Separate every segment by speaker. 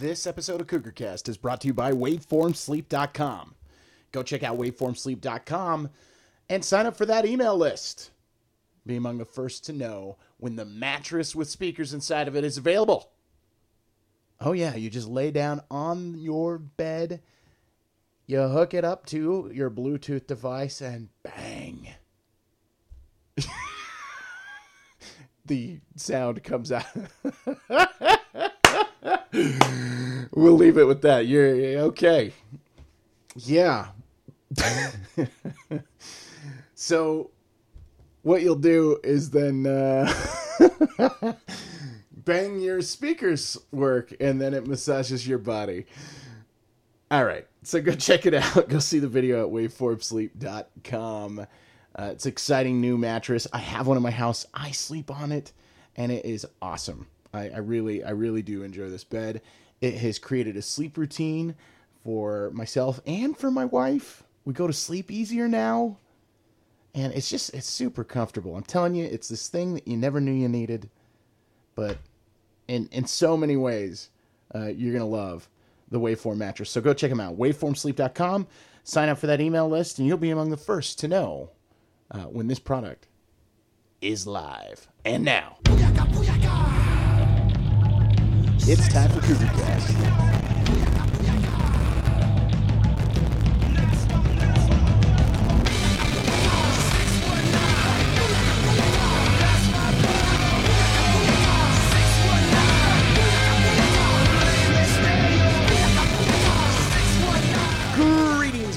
Speaker 1: This episode of CougarCast is brought to you by WaveformSleep.com. Go check out WaveformSleep.com and sign up for that email list. Be among the first to know when the mattress with speakers inside of it is available. Oh, yeah, you just lay down on your bed, you hook it up to your Bluetooth device, and bang. the sound comes out. we'll leave it with that. You're okay. Yeah. so, what you'll do is then uh, bang your speakers work, and then it massages your body. All right. So go check it out. Go see the video at waveformsleep.com. Uh, it's exciting new mattress. I have one in my house. I sleep on it, and it is awesome. I, I really, I really do enjoy this bed. It has created a sleep routine for myself and for my wife. We go to sleep easier now, and it's just it's super comfortable. I'm telling you, it's this thing that you never knew you needed, but in in so many ways, uh, you're gonna love the Waveform mattress. So go check them out, waveformsleep.com. Sign up for that email list, and you'll be among the first to know uh, when this product is live. And now, it's time for Cougar Cast.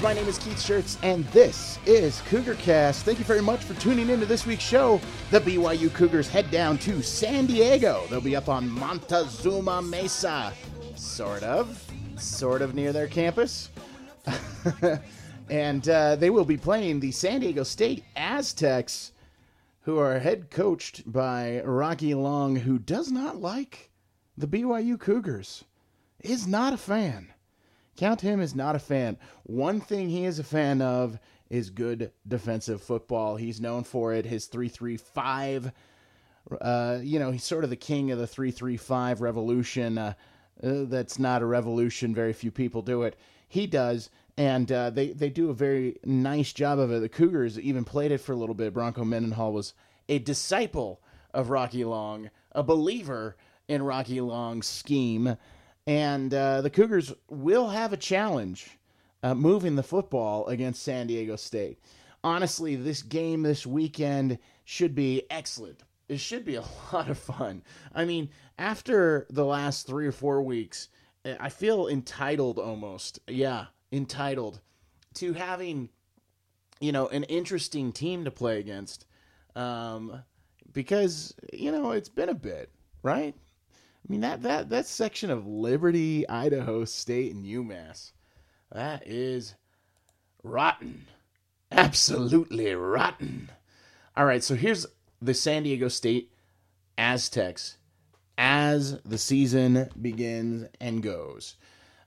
Speaker 1: My name is Keith Schertz, and this is Cougar Cast. Thank you very much for tuning into this week's show. The BYU Cougars head down to San Diego. They'll be up on Montezuma Mesa, sort of, sort of near their campus. and uh, they will be playing the San Diego State Aztecs, who are head coached by Rocky Long, who does not like the BYU Cougars, is not a fan. Count him as not a fan. One thing he is a fan of is good defensive football. He's known for it. His 335, uh, you know, he's sort of the king of the 335 revolution. Uh, uh, that's not a revolution. Very few people do it. He does. And uh, they, they do a very nice job of it. The Cougars even played it for a little bit. Bronco Mendenhall was a disciple of Rocky Long, a believer in Rocky Long's scheme and uh, the Cougars will have a challenge uh, moving the football against San Diego State. Honestly, this game this weekend should be excellent. It should be a lot of fun. I mean, after the last three or four weeks, I feel entitled almost. Yeah, entitled to having, you know, an interesting team to play against. Um, because, you know, it's been a bit, right? I mean that that that section of Liberty, Idaho State, and UMass, that is rotten, absolutely rotten. All right, so here's the San Diego State Aztecs as the season begins and goes.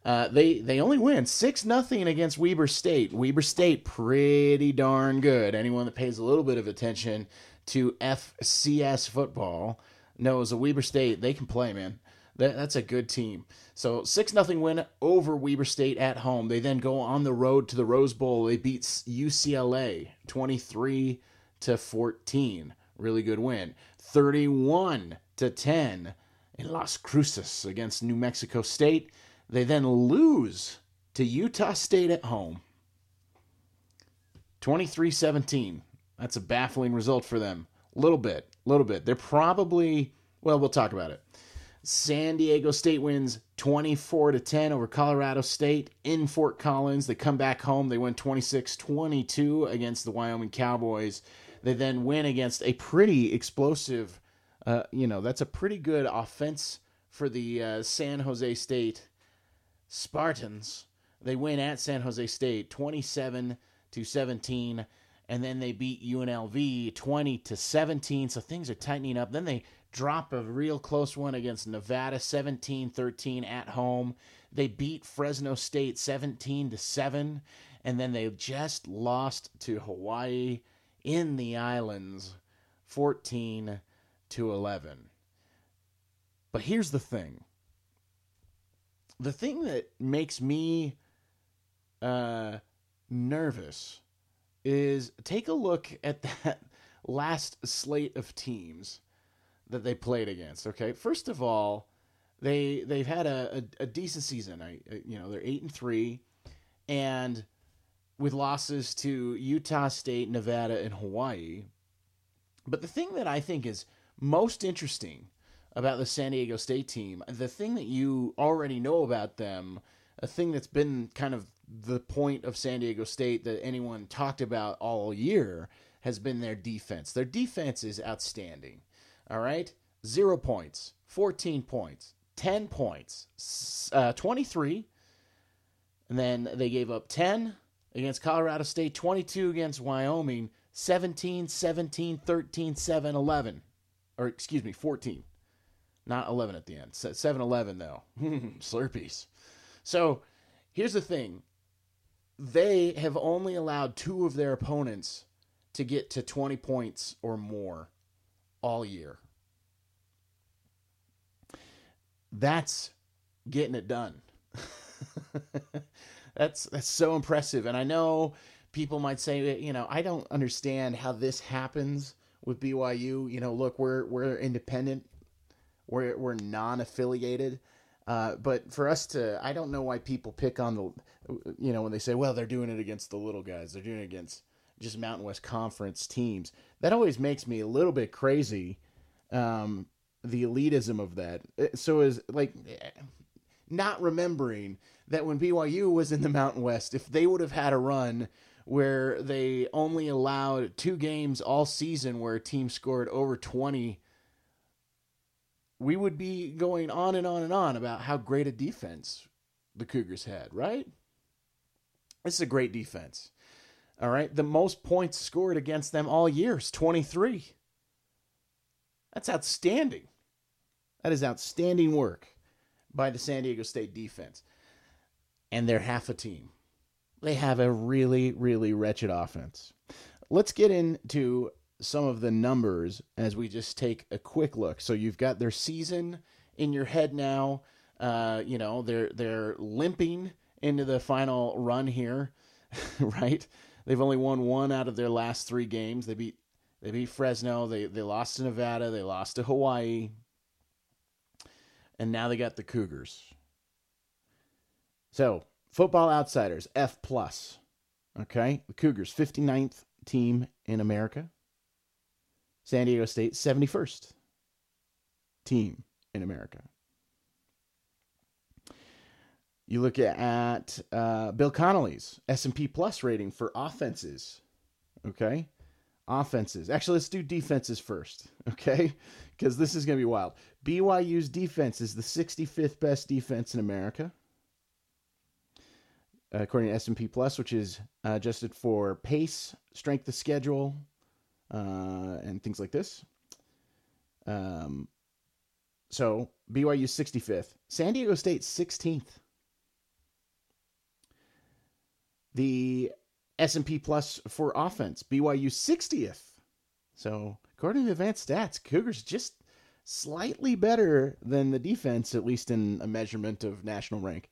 Speaker 1: Uh, they they only win six nothing against Weber State. Weber State pretty darn good. Anyone that pays a little bit of attention to FCS football knows a Weber State they can play, man. That, that's a good team. So six nothing win over Weber State at home. They then go on the road to the Rose Bowl. They beat UCLA twenty three to fourteen. Really good win. Thirty one to ten in Las Cruces against New Mexico State. They then lose to Utah State at home. 23-17. That's a baffling result for them. A little bit, a little bit. They're probably well, we'll talk about it. San Diego State wins 24 to 10 over Colorado State in Fort Collins. They come back home. They win 26-22 against the Wyoming Cowboys. They then win against a pretty explosive uh, you know, that's a pretty good offense for the uh, San Jose State Spartans. They win at San Jose State 27 to 17 and then they beat UNLV 20 to 17. So things are tightening up. Then they drop a real close one against Nevada 17-13 at home. They beat Fresno State 17 to 7 and then they just lost to Hawaii in the islands 14 to 11. But here's the thing. the thing that makes me uh, nervous is take a look at that last slate of teams that they played against. Okay, first of all, they they've had a, a, a decent season. I you know they're eight and three, and with losses to Utah State, Nevada, and Hawaii. But the thing that I think is most interesting about the San Diego State team, the thing that you already know about them, a thing that's been kind of the point of San Diego State that anyone talked about all year has been their defense. Their defense is outstanding. All right? Zero points, 14 points, 10 points, uh, 23. And then they gave up 10 against Colorado State, 22 against Wyoming, 17, 17, 13, 7, 11. Or excuse me, 14. Not 11 at the end. 7 11, though. Slurpees. So here's the thing they have only allowed two of their opponents to get to 20 points or more all year. That's getting it done. that's that's so impressive and I know people might say you know I don't understand how this happens with BYU. You know, look, we're we're independent. We're we're non-affiliated. Uh, but for us to, I don't know why people pick on the, you know, when they say, well, they're doing it against the little guys, they're doing it against just Mountain West Conference teams. That always makes me a little bit crazy. Um, the elitism of that. Uh, so is like not remembering that when BYU was in the Mountain West, if they would have had a run where they only allowed two games all season where a team scored over 20 we would be going on and on and on about how great a defense the Cougars had, right? This is a great defense. All right. The most points scored against them all year is 23. That's outstanding. That is outstanding work by the San Diego State defense. And they're half a team. They have a really, really wretched offense. Let's get into some of the numbers as we just take a quick look. So you've got their season in your head now. Uh, you know they're they're limping into the final run here, right? They've only won one out of their last three games. They beat they beat Fresno. They they lost to Nevada. They lost to Hawaii, and now they got the Cougars. So Football Outsiders F plus. Okay, the Cougars 59th team in America. San Diego State 71st team in America. You look at uh, Bill Connelly's S&P Plus rating for offenses. Okay, offenses. Actually, let's do defenses first. Okay, because this is going to be wild. BYU's defense is the 65th best defense in America, according to S&P Plus, which is uh, adjusted for pace, strength of schedule, uh, and things like this. Um, so BYU 65th, San Diego State 16th. The S&P Plus for offense, BYU 60th. So according to advanced stats, Cougars just slightly better than the defense, at least in a measurement of national rank.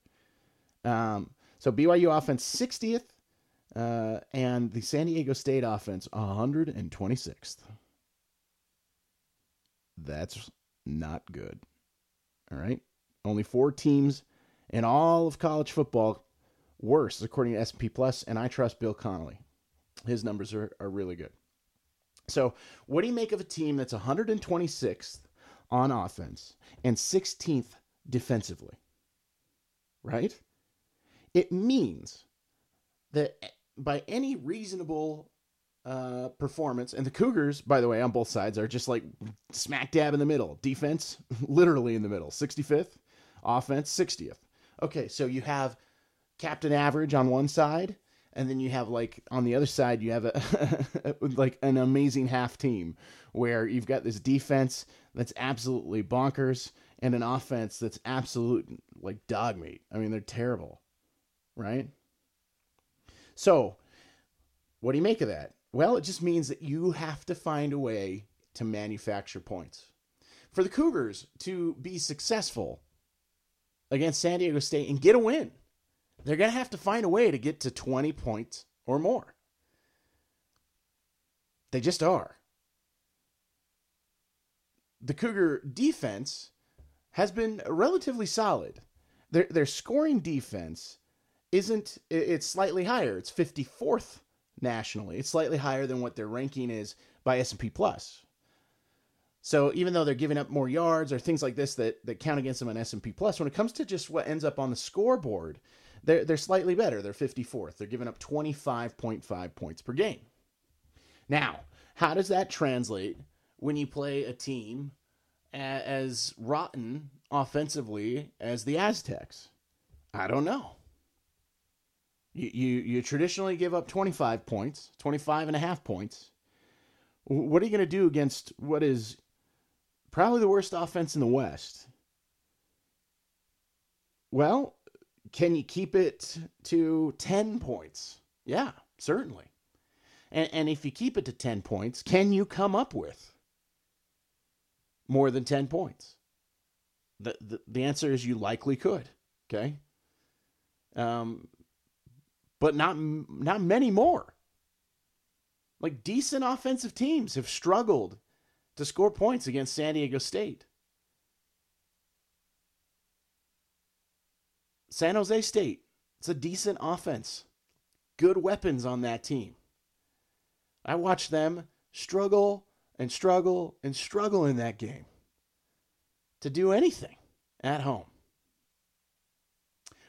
Speaker 1: Um, so BYU offense 60th, uh, and the San Diego State offense 126th. That's not good. All right. Only four teams in all of college football worse, according to S&P Plus, and I trust Bill Connelly. His numbers are, are really good. So, what do you make of a team that's 126th on offense and 16th defensively? Right? It means that by any reasonable uh, performance, and the Cougars, by the way, on both sides are just like smack dab in the middle. Defense, literally in the middle. 65th, offense, 60th. Okay, so you have captain average on one side, and then you have like on the other side, you have a like an amazing half team where you've got this defense that's absolutely bonkers and an offense that's absolute like dog meat. I mean, they're terrible, right? So, what do you make of that? Well, it just means that you have to find a way to manufacture points. For the Cougars to be successful, against San Diego State and get a win. They're going to have to find a way to get to 20 points or more. They just are. The Cougar defense has been relatively solid. Their their scoring defense isn't it's slightly higher. It's 54th nationally. It's slightly higher than what their ranking is by S&P Plus. So even though they're giving up more yards or things like this that, that count against them on S&P Plus, when it comes to just what ends up on the scoreboard, they're, they're slightly better. They're 54th. They're giving up 25.5 points per game. Now, how does that translate when you play a team as rotten offensively as the Aztecs? I don't know. You, you, you traditionally give up 25 points, 25 and a half points. What are you going to do against what is Probably the worst offense in the West. Well, can you keep it to 10 points? Yeah, certainly. And, and if you keep it to 10 points, can you come up with more than 10 points? The, the, the answer is you likely could. Okay. Um, but not not many more. Like decent offensive teams have struggled to score points against San Diego State. San Jose State, it's a decent offense. Good weapons on that team. I watched them struggle and struggle and struggle in that game to do anything at home.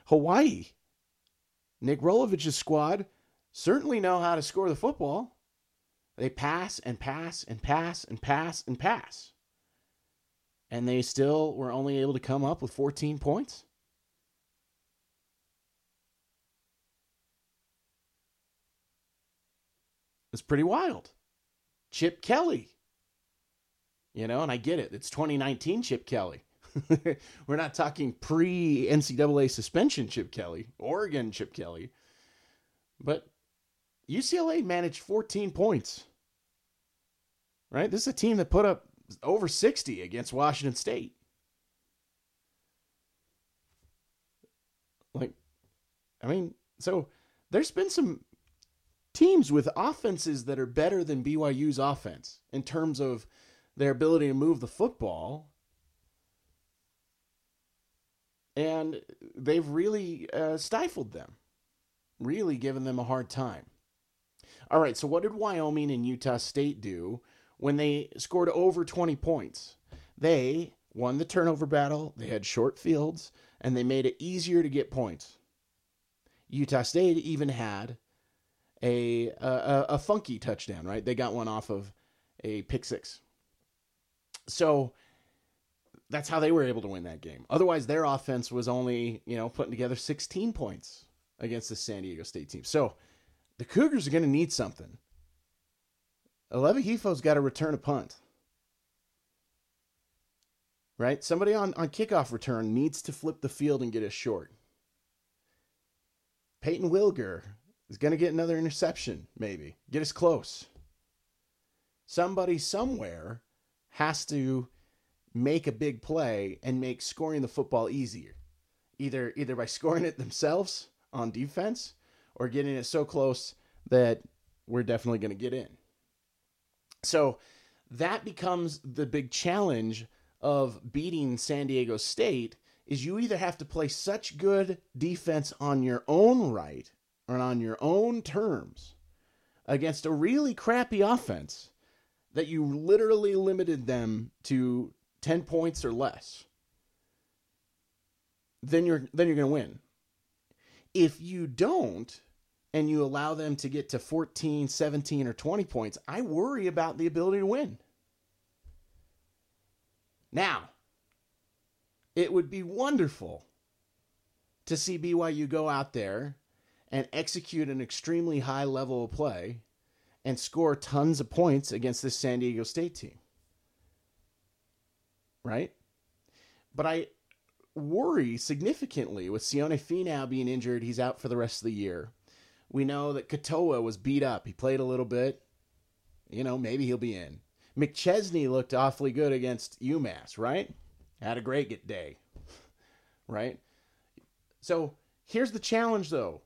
Speaker 1: Hawaii, Nick Rolovich's squad certainly know how to score the football. They pass and pass and pass and pass and pass. And they still were only able to come up with 14 points. It's pretty wild. Chip Kelly. You know, and I get it. It's 2019 Chip Kelly. We're not talking pre NCAA suspension Chip Kelly, Oregon Chip Kelly. But UCLA managed 14 points. Right? This is a team that put up over 60 against Washington State. Like, I mean, so there's been some teams with offenses that are better than BYU's offense in terms of their ability to move the football. And they've really uh, stifled them, really given them a hard time. All right, so what did Wyoming and Utah State do when they scored over 20 points? They won the turnover battle, they had short fields, and they made it easier to get points. Utah State even had a, a, a funky touchdown, right? They got one off of a pick six. So that's how they were able to win that game. Otherwise, their offense was only, you know, putting together 16 points against the San Diego State team. So the Cougars are going to need something. Aleva Hifo's got to return a punt. Right? Somebody on, on kickoff return needs to flip the field and get us short. Peyton Wilger is going to get another interception, maybe. Get us close. Somebody somewhere has to make a big play and make scoring the football easier. Either either by scoring it themselves on defense or getting it so close that we're definitely going to get in. So that becomes the big challenge of beating San Diego State is you either have to play such good defense on your own right or on your own terms against a really crappy offense that you literally limited them to 10 points or less then you're then you're going to win if you don't and you allow them to get to 14, 17, or 20 points, I worry about the ability to win. Now, it would be wonderful to see BYU go out there and execute an extremely high level of play and score tons of points against this San Diego State team. Right? But I worry significantly with Sione Finau being injured. He's out for the rest of the year. We know that Katoa was beat up. He played a little bit. You know, maybe he'll be in. McChesney looked awfully good against UMass, right? Had a great day, right? So here's the challenge, though.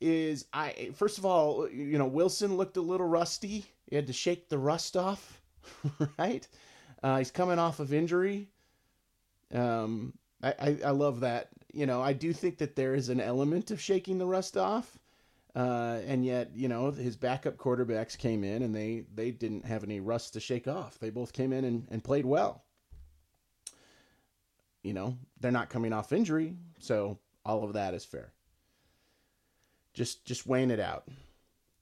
Speaker 1: Is I first of all, you know, Wilson looked a little rusty. He had to shake the rust off, right? Uh, he's coming off of injury. Um, I, I, I love that. You know, I do think that there is an element of shaking the rust off. Uh, and yet, you know, his backup quarterbacks came in and they, they didn't have any rust to shake off. They both came in and, and played well. You know, they're not coming off injury, so all of that is fair. Just just weighing it out.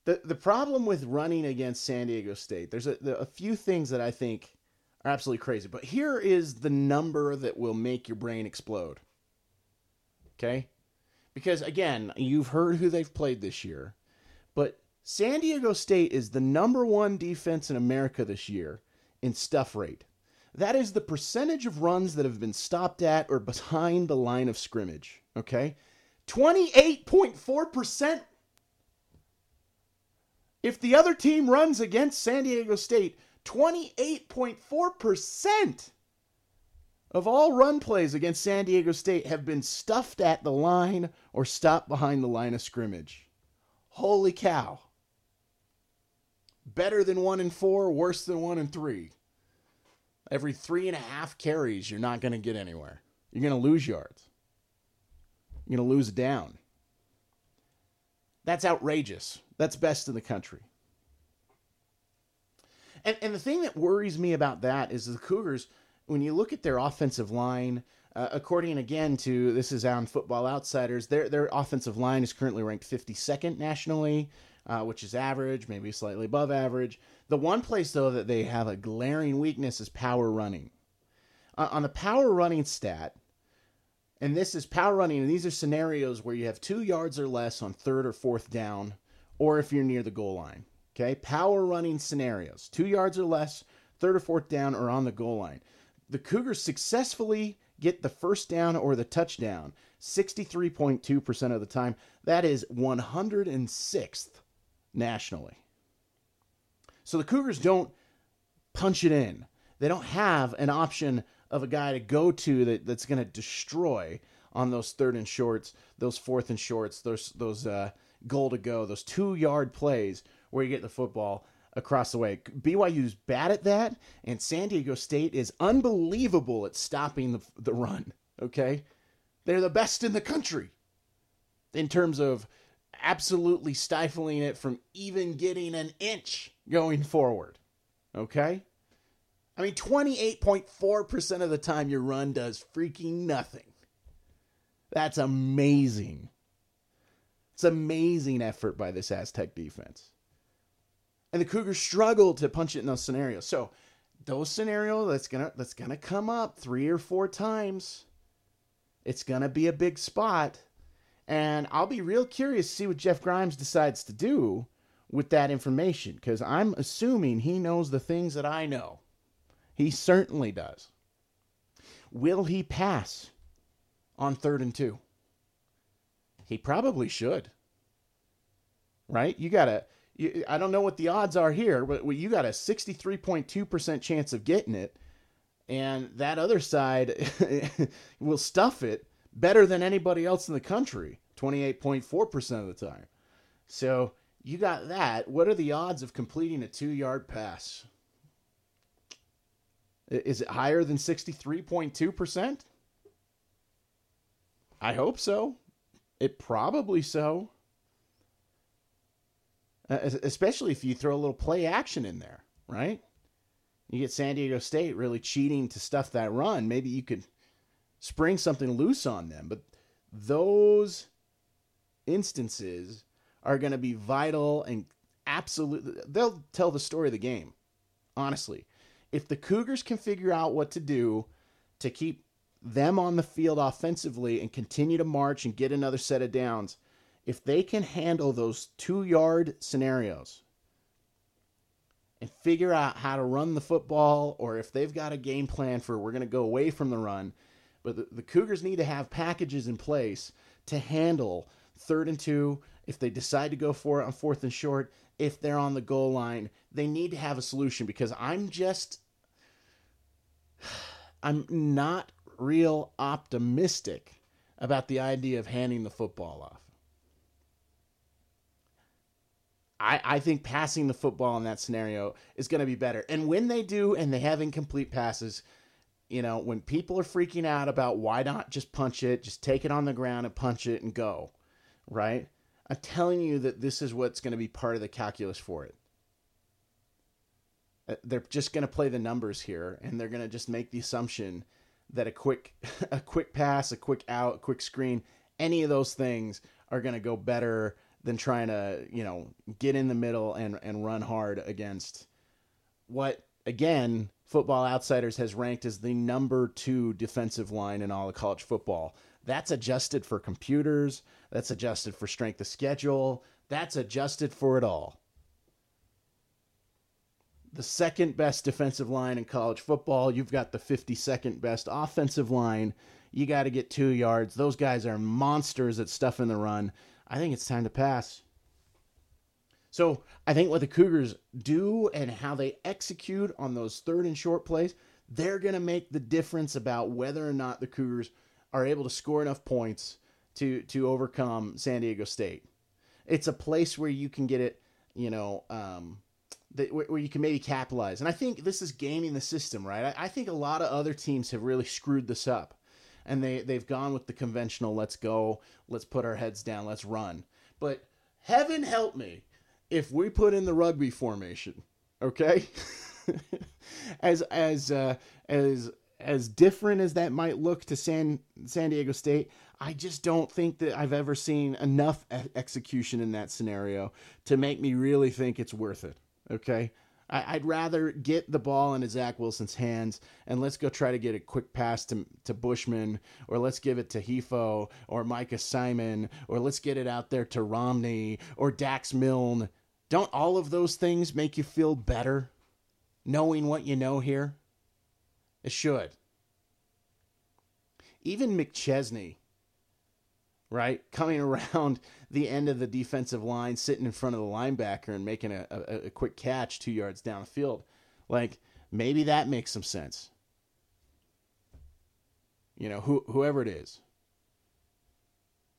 Speaker 1: The the problem with running against San Diego State, there's a, a few things that I think are absolutely crazy. But here is the number that will make your brain explode. Okay? Because again, you've heard who they've played this year, but San Diego State is the number one defense in America this year in stuff rate. That is the percentage of runs that have been stopped at or behind the line of scrimmage. Okay? 28.4%. If the other team runs against San Diego State, 28.4% of all run plays against San Diego State have been stuffed at the line or stopped behind the line of scrimmage. Holy cow. Better than one in four, worse than one in three. Every three and a half carries, you're not going to get anywhere. You're going to lose yards. You're going to lose down. That's outrageous. That's best in the country. And, and the thing that worries me about that is the Cougars, when you look at their offensive line, uh, according again to this is on Football Outsiders, their their offensive line is currently ranked 52nd nationally, uh, which is average, maybe slightly above average. The one place though that they have a glaring weakness is power running. Uh, on the power running stat, and this is power running, and these are scenarios where you have two yards or less on third or fourth down, or if you're near the goal line. Okay, power running scenarios, two yards or less, third or fourth down, or on the goal line. The Cougars successfully get the first down or the touchdown 63.2% of the time. That is 106th nationally. So the Cougars don't punch it in. They don't have an option of a guy to go to that, that's going to destroy on those third and shorts, those fourth and shorts, those those uh, goal to go, those two yard plays where you get the football across the way. BYU's bad at that, and San Diego State is unbelievable at stopping the, the run. Okay? They're the best in the country in terms of absolutely stifling it from even getting an inch going forward. Okay? I mean, 28.4% of the time your run does freaking nothing. That's amazing. It's amazing effort by this Aztec defense. And the Cougars struggle to punch it in those scenarios. So those scenarios that's gonna that's gonna come up three or four times. It's gonna be a big spot. And I'll be real curious to see what Jeff Grimes decides to do with that information, because I'm assuming he knows the things that I know. He certainly does. Will he pass on third and two? He probably should. Right? You gotta I don't know what the odds are here, but you got a 63.2% chance of getting it. And that other side will stuff it better than anybody else in the country, 28.4% of the time. So you got that. What are the odds of completing a two yard pass? Is it higher than 63.2%? I hope so. It probably so uh, especially if you throw a little play action in there, right? You get San Diego State really cheating to stuff that run. Maybe you could spring something loose on them, but those instances are going to be vital and absolutely they'll tell the story of the game. Honestly, if the Cougars can figure out what to do to keep them on the field offensively and continue to march and get another set of downs, if they can handle those two yard scenarios and figure out how to run the football, or if they've got a game plan for we're going to go away from the run, but the, the Cougars need to have packages in place to handle third and two. If they decide to go for it on fourth and short, if they're on the goal line, they need to have a solution because I'm just, I'm not real optimistic about the idea of handing the football off. I, I think passing the football in that scenario is going to be better. And when they do and they have incomplete passes, you know, when people are freaking out about why not just punch it, just take it on the ground and punch it and go, right? I'm telling you that this is what's going to be part of the calculus for it. Uh, they're just going to play the numbers here and they're going to just make the assumption that a quick a quick pass, a quick out, a quick screen, any of those things are going to go better than trying to, you know, get in the middle and and run hard against what again Football Outsiders has ranked as the number 2 defensive line in all of college football. That's adjusted for computers, that's adjusted for strength of schedule, that's adjusted for it all. The second best defensive line in college football, you've got the 52nd best offensive line. You got to get 2 yards. Those guys are monsters at stuff in the run. I think it's time to pass. So I think what the Cougars do and how they execute on those third and short plays, they're going to make the difference about whether or not the Cougars are able to score enough points to to overcome San Diego State. It's a place where you can get it, you know, um, that, where you can maybe capitalize. And I think this is gaming the system, right? I, I think a lot of other teams have really screwed this up and they they've gone with the conventional let's go let's put our heads down let's run but heaven help me if we put in the rugby formation okay as as uh, as as different as that might look to San San Diego State, I just don't think that I've ever seen enough execution in that scenario to make me really think it's worth it. Okay, I, would rather get the ball into Zach Wilson's hands and let's go try to get a quick pass to, to Bushman, or let's give it to Hifo or Micah Simon, or let's get it out there to Romney or Dax Milne. Don't all of those things make you feel better knowing what you know here? It should. Even McChesney right? Coming around the end of the defensive line, sitting in front of the linebacker and making a, a, a quick catch two yards down field. Like, maybe that makes some sense. You know, who, whoever it is.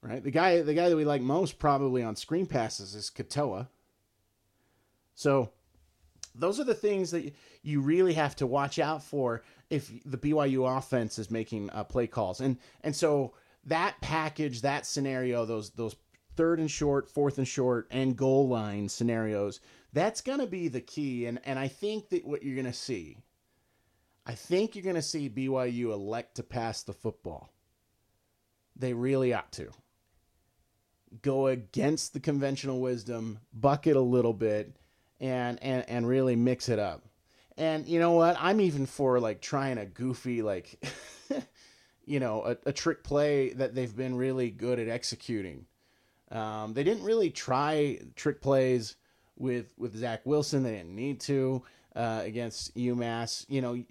Speaker 1: Right? The guy the guy that we like most probably on screen passes is Katoa. So those are the things that you really have to watch out for if the BYU offense is making uh, play calls. And and so that package, that scenario, those those third and short, fourth and short, and goal line scenarios, that's going to be the key. And and I think that what you're going to see, I think you're going to see BYU elect to pass the football. They really ought to go against the conventional wisdom, bucket a little bit, and and and really mix it up. And you know what? I'm even for like trying a goofy like you know, a, a, trick play that they've been really good at executing. Um, they didn't really try trick plays with with Zach Wilson. They didn't need to uh, against UMass. You know,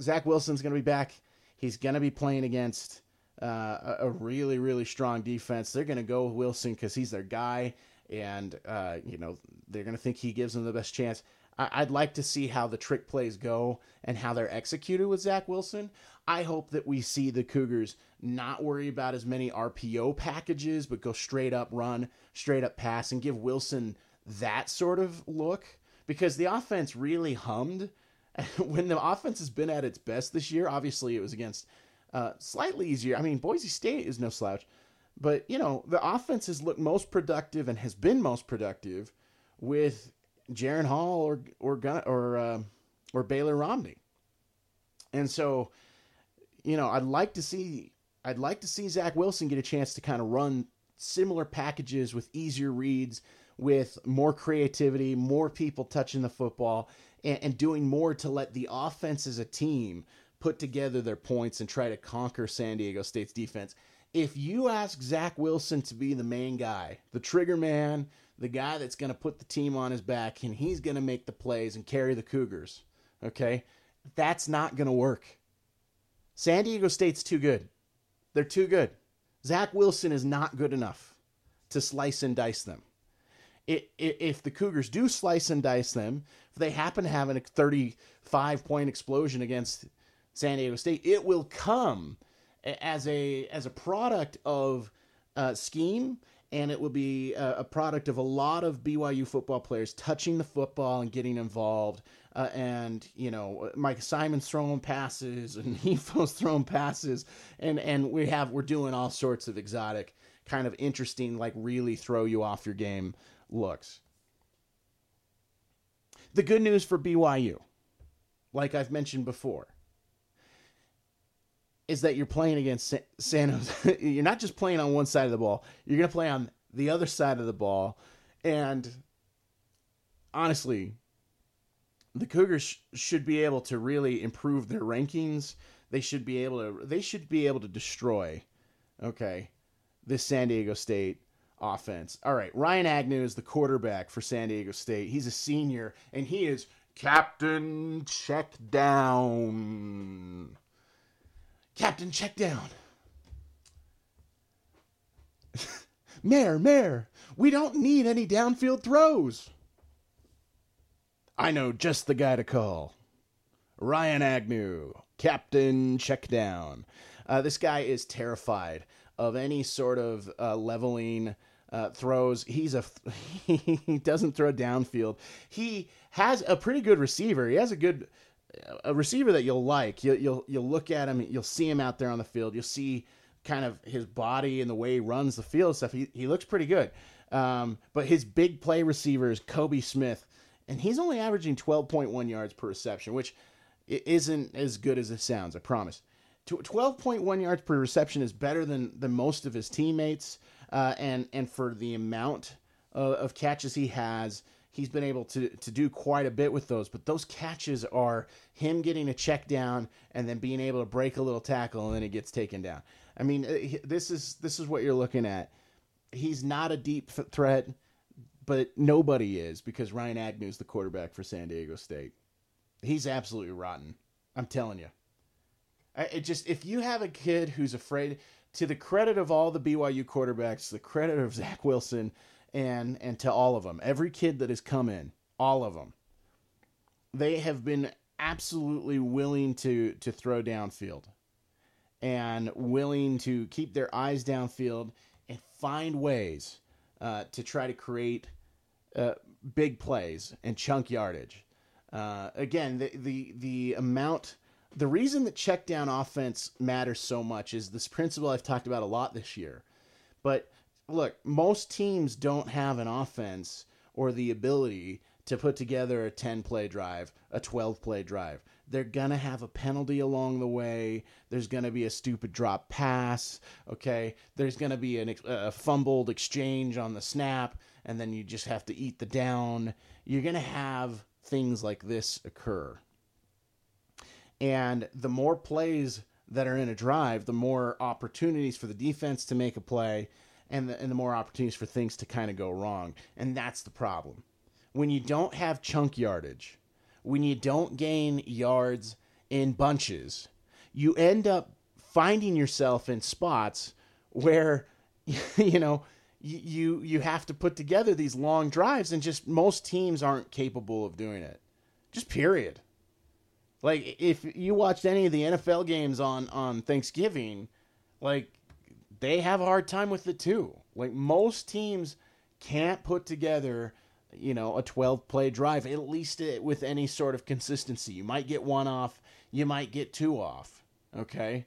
Speaker 1: Zach Wilson's going to be back. He's going to be playing against uh, a really really strong defense. They're going to go Wilson because he's their guy, and uh, you know they're going to think he gives them the best chance. I'd like to see how the trick plays go and how they're executed with Zach Wilson. I hope that we see the Cougars not worry about as many RPO packages, but go straight up run, straight up pass, and give Wilson that sort of look because the offense really hummed. when the offense has been at its best this year, obviously it was against uh, slightly easier. I mean, Boise State is no slouch, but you know the offense has looked most productive and has been most productive with Jaren Hall or or or uh, or Baylor Romney. And so, you know, I'd like to see I'd like to see Zach Wilson get a chance to kind of run similar packages with easier reads, with more creativity, more people touching the football, and, and doing more to let the offense as a team put together their points and try to conquer San Diego State's defense. If you ask Zach Wilson to be the main guy, the trigger man, the guy that's going to put the team on his back and he's going to make the plays and carry the Cougars. Okay? That's not going to work. San Diego State's too good. They're too good. Zach Wilson is not good enough to slice and dice them. If the Cougars do slice and dice them, if they happen to have a 35 point explosion against San Diego State, it will come as a as a product of uh, scheme, and it will be a, a, product of a lot of BYU football players touching the football and getting involved. Uh, and you know, Micah Simon's throwing passes, and Hifo's throwing passes, and and we have we're doing all sorts of exotic, kind of interesting, like really throw you off your game looks. The good news for BYU, like I've mentioned before, is that you're playing against San Jose. you're not just playing on one side of the ball. You're going to play on the other side of the ball. And honestly, the Cougars should be able to really improve their rankings. They should be able to they should be able to destroy okay, this San Diego State offense. All right, Ryan Agnew is the quarterback for San Diego State. He's a senior and he is captain check down. Captain, check down. Mayor, Mayor, we don't need any downfield throws. I know just the guy to call. Ryan Agnew, Captain Check Down. Uh, this guy is terrified of any sort of uh, leveling uh, throws. He's a he doesn't throw downfield. He has a pretty good receiver. He has a good a receiver that you'll like. You'll, you'll you'll look at him. You'll see him out there on the field. You'll see kind of his body and the way he runs the field stuff. He he looks pretty good. Um, but his big play receiver is Kobe Smith, and he's only averaging 12.1 yards per reception, which isn't as good as it sounds. I promise. 12.1 yards per reception is better than than most of his teammates, uh, and and for the amount of, of catches he has he's been able to to do quite a bit with those. But those catches are him getting a check down and then being able to break a little tackle and then it gets taken down. I mean, uh, this is this is what you're looking at. He's not a deep threat, but nobody is because Ryan Agnew is the quarterback for San Diego State. He's absolutely rotten. I'm telling you. It just if you have a kid who's afraid, to the credit of all the BYU quarterbacks, the credit of Zach Wilson and and to all of them, every kid that has come in, all of them, they have been absolutely willing to to throw downfield and willing to keep their eyes downfield and find ways uh, to try to create uh, big plays and chunk yardage. Uh, again, the, the the amount, the reason that check down offense matters so much is this principle I've talked about a lot this year. But look, most teams don't have an offense or the ability to put together a 10 play drive, a 12 play drive. They're going to have a penalty along the way. There's going to be a stupid drop pass. Okay. There's going to be an, a fumbled exchange on the snap, and then you just have to eat the down. You're going to have things like this occur. And the more plays that are in a drive, the more opportunities for the defense to make a play and the, and the more opportunities for things to kind of go wrong. And that's the problem. When you don't have chunk yardage, when you don't gain yards in bunches, you end up finding yourself in spots where you know you you have to put together these long drives and just most teams aren't capable of doing it. Just period. Like if you watched any of the NFL games on on Thanksgiving, like they have a hard time with it too. Like most teams can't put together, you know, a 12 play drive, at least eh, with any sort of consistency. You might get one off, you might get two off, okay?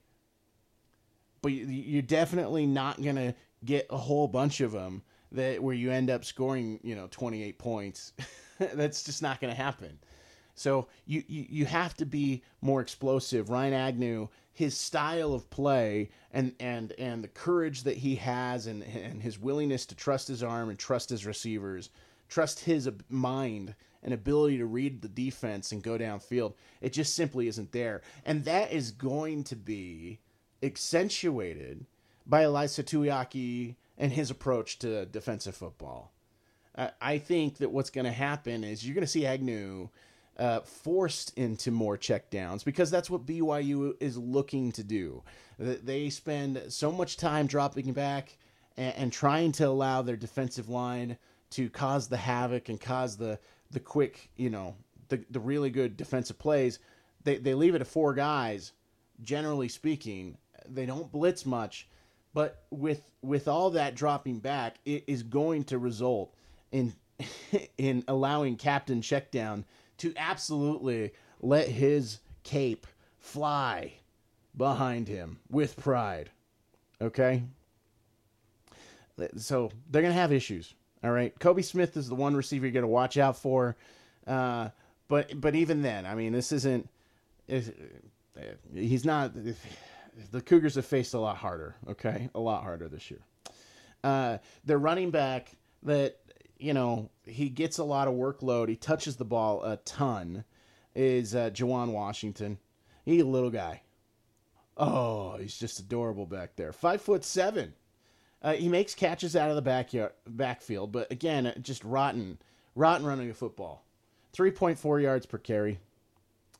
Speaker 1: But you're definitely not going to get a whole bunch of them that where you end up scoring, you know, 28 points. That's just not going to happen. So you, you you have to be more explosive. Ryan Agnew, his style of play and and and the courage that he has and and his willingness to trust his arm and trust his receivers, trust his mind and ability to read the defense and go downfield. It just simply isn't there. And that is going to be accentuated by Ilaisa Tuiaki and his approach to defensive football. I think that what's going to happen is you're going to see Agnew uh, forced into more checkdowns because that's what BYU is looking to do. They spend so much time dropping back and, and trying to allow their defensive line to cause the havoc and cause the the quick, you know, the the really good defensive plays. They they leave it to four guys, generally speaking, they don't blitz much, but with with all that dropping back, it is going to result in in allowing Captain Checkdown to absolutely let his cape fly behind him with pride. Okay? So they're going to have issues. All right. Kobe Smith is the one receiver you're going to watch out for. Uh, but but even then, I mean, this isn't. He's not. The Cougars have faced a lot harder. Okay, a lot harder this year. Uh, their running back that you know he gets a lot of workload. He touches the ball a ton. Is uh, Juwan Washington? He's a little guy. Oh, he's just adorable back there. Five foot seven. Uh, he makes catches out of the backyard, backfield, but again, just rotten, rotten running a football. 3.4 yards per carry.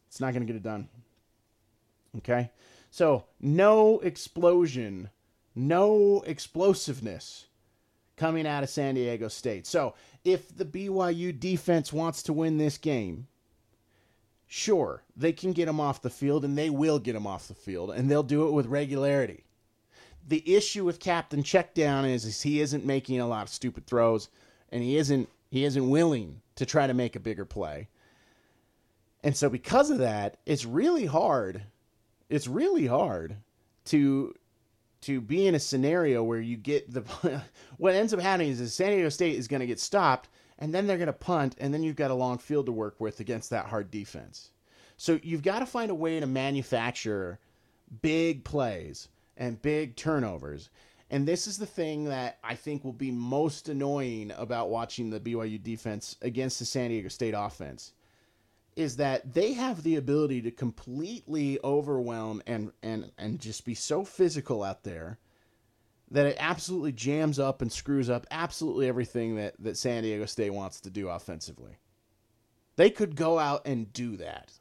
Speaker 1: It's not going to get it done. Okay? So, no explosion, no explosiveness coming out of San Diego State. So, if the BYU defense wants to win this game, sure, they can get them off the field and they will get them off the field and they'll do it with regularity. The issue with Captain Checkdown is, is he isn't making a lot of stupid throws and he isn't he isn't willing to try to make a bigger play. And so because of that, it's really hard. It's really hard to to be in a scenario where you get the what ends up happening is, is San Diego State is going to get stopped and then they're going to punt and then you've got a long field to work with against that hard defense. So you've got to find a way to manufacture big plays and big turnovers. And this is the thing that I think will be most annoying about watching the BYU defense against the San Diego State offense is that they have the ability to completely overwhelm and and and just be so physical out there that it absolutely jams up and screws up absolutely everything that that San Diego State wants to do offensively. They could go out and do that.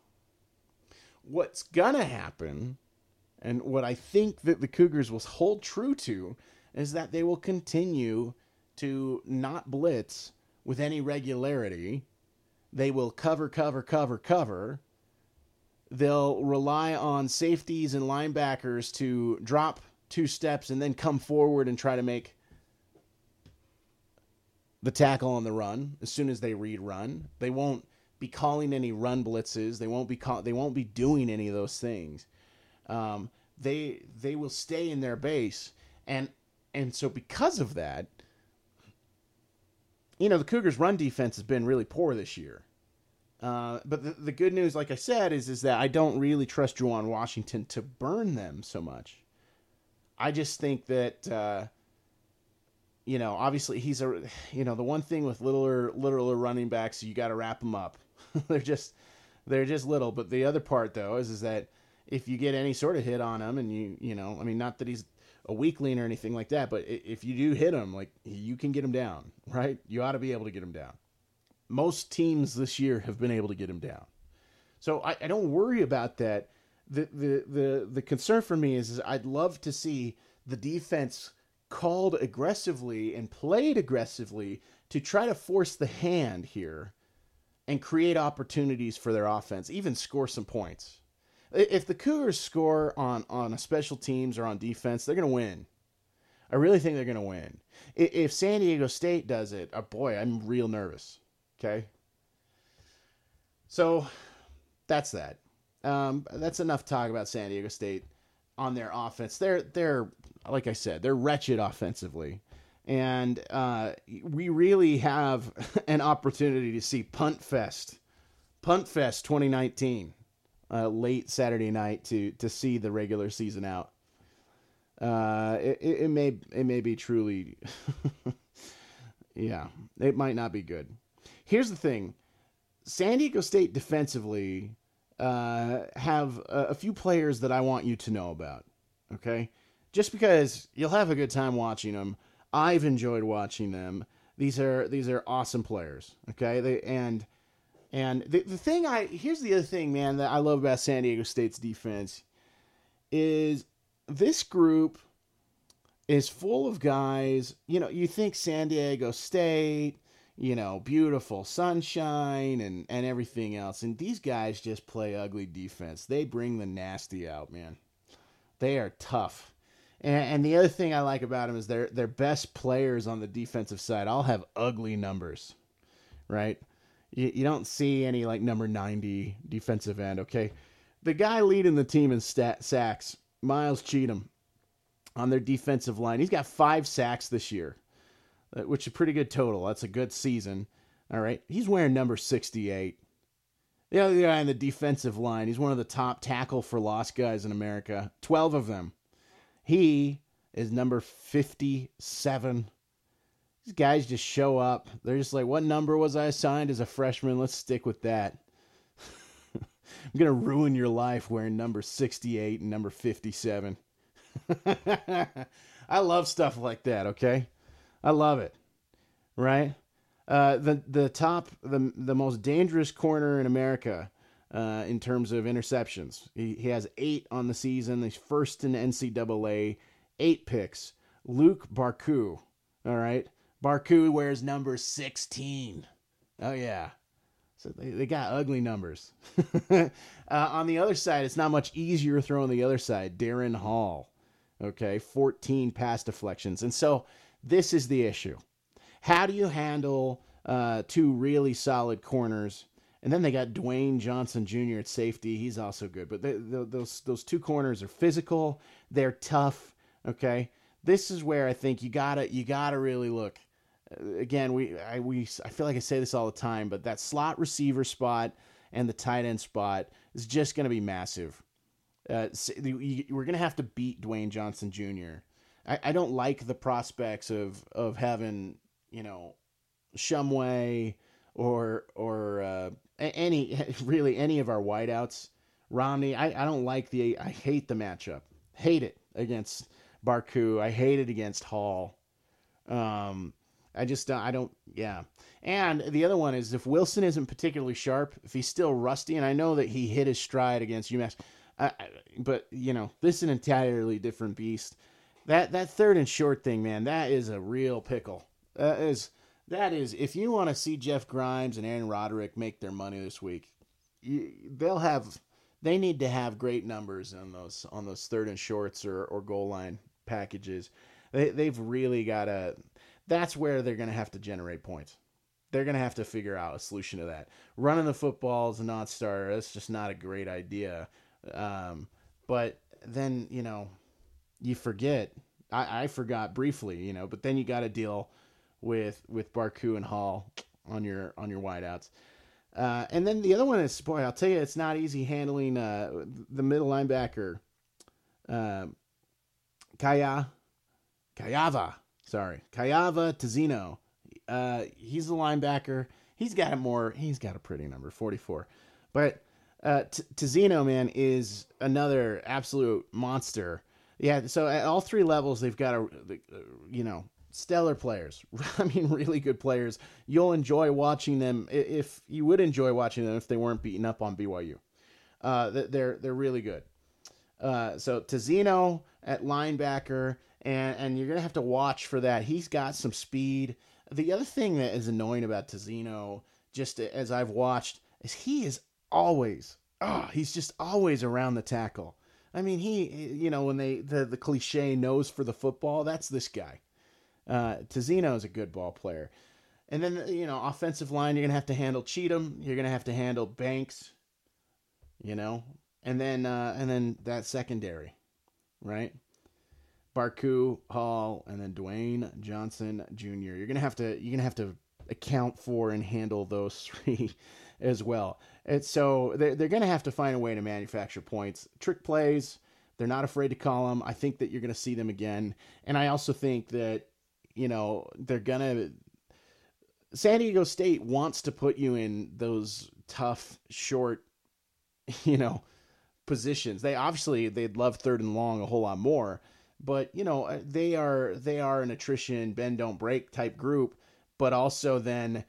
Speaker 1: What's to happen and what I think that the Cougars will hold true to is that they will continue to not blitz with any regularity. They will cover, cover, cover, cover. They'll rely on safeties and linebackers to drop two steps and then come forward and try to make the tackle on the run as soon as they read run. They won't be calling any run blitzes. They won't be call- they won't be doing any of those things um, they they will stay in their base, and and so because of that, you know the Cougars' run defense has been really poor this year. Uh, but the, the good news, like I said, is is that I don't really trust Juwan Washington to burn them so much. I just think that uh, you know, obviously he's a you know the one thing with littler littler running backs, you got to wrap them up. they're just they're just little. But the other part though is is that if you get any sort of hit on him and you you know I mean not that he's a weakling or anything like that, but if you do hit him, like you can get him down, right? You ought to be able to get him down. Most teams this year have been able to get him down, so I, I don't worry about that. The, the the the concern for me is, is I'd love to see the defense called aggressively and played aggressively to try to force the hand here and create opportunities for their offense, even score some points if the Cougars score on on a special teams or on defense, they're going to win. I really think they're going to win. If San Diego State does it, oh boy, I'm real nervous. Okay. So that's that. Um, that's enough talk about San Diego State on their offense. They're they're like I said, they're wretched offensively, and uh, we really have an opportunity to see Punt Fest, Punt Fest 2019 uh, late Saturday night to to see the regular season out. Uh, it, it may it may be truly, yeah, it might not be good. Here's the thing: San Diego State defensively uh, have a, a few players that I want you to know about. Okay, just because you'll have a good time watching them. I've enjoyed watching them. These are these are awesome players. Okay, they and and the, the thing I here's the other thing, man, that I love about San Diego State's defense is this group is full of guys. You know, you think San Diego State, you know, beautiful sunshine and and everything else, and these guys just play ugly defense. They bring the nasty out, man. They are tough. And, and the other thing I like about them is their their best players on the defensive side all have ugly numbers, right? You, you don't see any like number 90 defensive end, okay? The guy leading the team in stat, sacks, Miles Cheatum, on their defensive line. He's got five sacks this year, uh, which is a pretty good total. That's a good season. All right. He's wearing number 68. The other guy on the defensive line, he's one of the top tackle for loss guys in America. 12 of them. He is number 57. These guys just show up. They're just like, what number was I assigned as a freshman? Let's stick with that. I'm going to ruin your life wearing number 68 and number 57. I love stuff like that, okay? I love it. Right? Uh, the the top the the most dangerous corner in America uh, in terms of interceptions. He, he has eight on the season. He's first in NCAA, eight picks. Luke Barcoo. All right, Barcoo wears number sixteen. Oh yeah. So they, they got ugly numbers. uh, on the other side, it's not much easier throwing the other side. Darren Hall, okay, 14 pass deflections. And so this is the issue. How do you handle uh, two really solid corners? And then they got Dwayne Johnson Jr. at safety. He's also good. But they, they, those those two corners are physical. They're tough. Okay, this is where I think you gotta you gotta really look. Again, we I we I feel like I say this all the time, but that slot receiver spot and the tight end spot is just going to be massive. Uh, we're going to have to beat Dwayne Johnson Jr. I, I don't like the prospects of of having you know Shumway or or uh, any really any of our wideouts. Romney, I, I don't like the I hate the matchup. Hate it against Barcoo. I hate it against Hall. Um, I just uh, I don't yeah. And the other one is if Wilson isn't particularly sharp, if he's still rusty, and I know that he hit his stride against UMass, but you know this is an entirely different beast. That that third and short thing, man, that is a real pickle. That is that is if you want to see Jeff Grimes and Aaron Roderick make their money this week, you, they'll have they need to have great numbers on those on those third and shorts or, or goal line packages. They they've really got to. That's where they're going to have to generate points. They're going to have to figure out a solution to that. Running the football is a non-starter. That's just not a great idea. Um, but then you know, you forget. I, I forgot briefly, you know, but then you got to deal with with Barcoo and Hall on your on your wideouts. Uh, and then the other one is boy, I'll tell you, it's not easy handling uh, the middle linebacker, uh, Kaya, Kyahva. Sorry, Kyahva Tezino. Uh, he's the linebacker. He's got a more. He's got a pretty number, forty four. But uh, T- Tezino, man, is another absolute monster. Yeah. So at all three levels, they've got a, you know, stellar players. I mean, really good players. You'll enjoy watching them if you would enjoy watching them if they weren't beaten up on BYU. Uh, they're they're really good. Uh, so Tezino at linebacker, and and you're gonna have to watch for that. He's got some speed. The other thing that is annoying about Tezino, just as I've watched, is he is always oh he's just always around the tackle. I mean, he you know when they the the cliche nose for the football, that's this guy. Uh, Tezino is a good ball player. And then, you know, offensive line, you're going to have to handle Cheatum. You're going to have to handle Banks, you know, and then, uh, and then that secondary, right? Barcoo, Hall, and then Dwayne Johnson Jr. You're to have to, you're to have to account for and handle those three as well. And so they're, they're to have to find a way to manufacture points. Trick plays, they're not afraid to call them. I think that you're to see them again. And I also think that you know, they're gonna. San Diego State wants to put you in those tough, short, you know, positions. They obviously they'd love third and long a whole lot more, but you know uh, they are they are an attrition bend don't break type group, but also then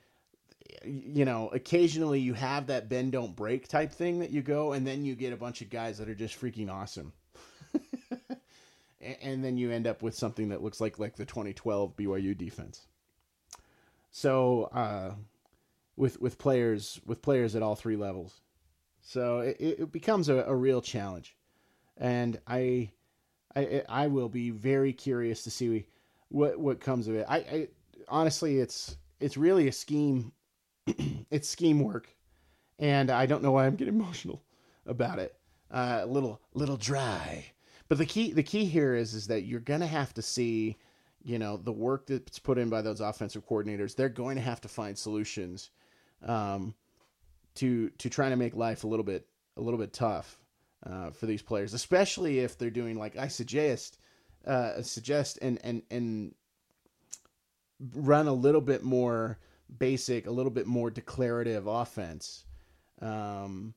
Speaker 1: you know occasionally you have that bend don't break type thing that you go and then you get a bunch of guys that are just freaking awesome. And then you end up with something that looks like like the 2012 BYU defense. So uh, with with players with players at all three levels, so it, it becomes a, a real challenge, and I I I will be very curious to see what what comes of it. I, I honestly, it's it's really a scheme. it's scheme work, and I don't know why I'm getting emotional about it. Uh, a little little dry, but the key the key here is is that you're gonna have to see, you know, the work that's put in by those offensive coordinators. They're going to have to find solutions, um, to to trying to make life a little bit a little bit tough uh, for these players, especially if they're doing like I suggest uh, suggest and and and run a little bit more basic, a little bit more declarative offense. Um,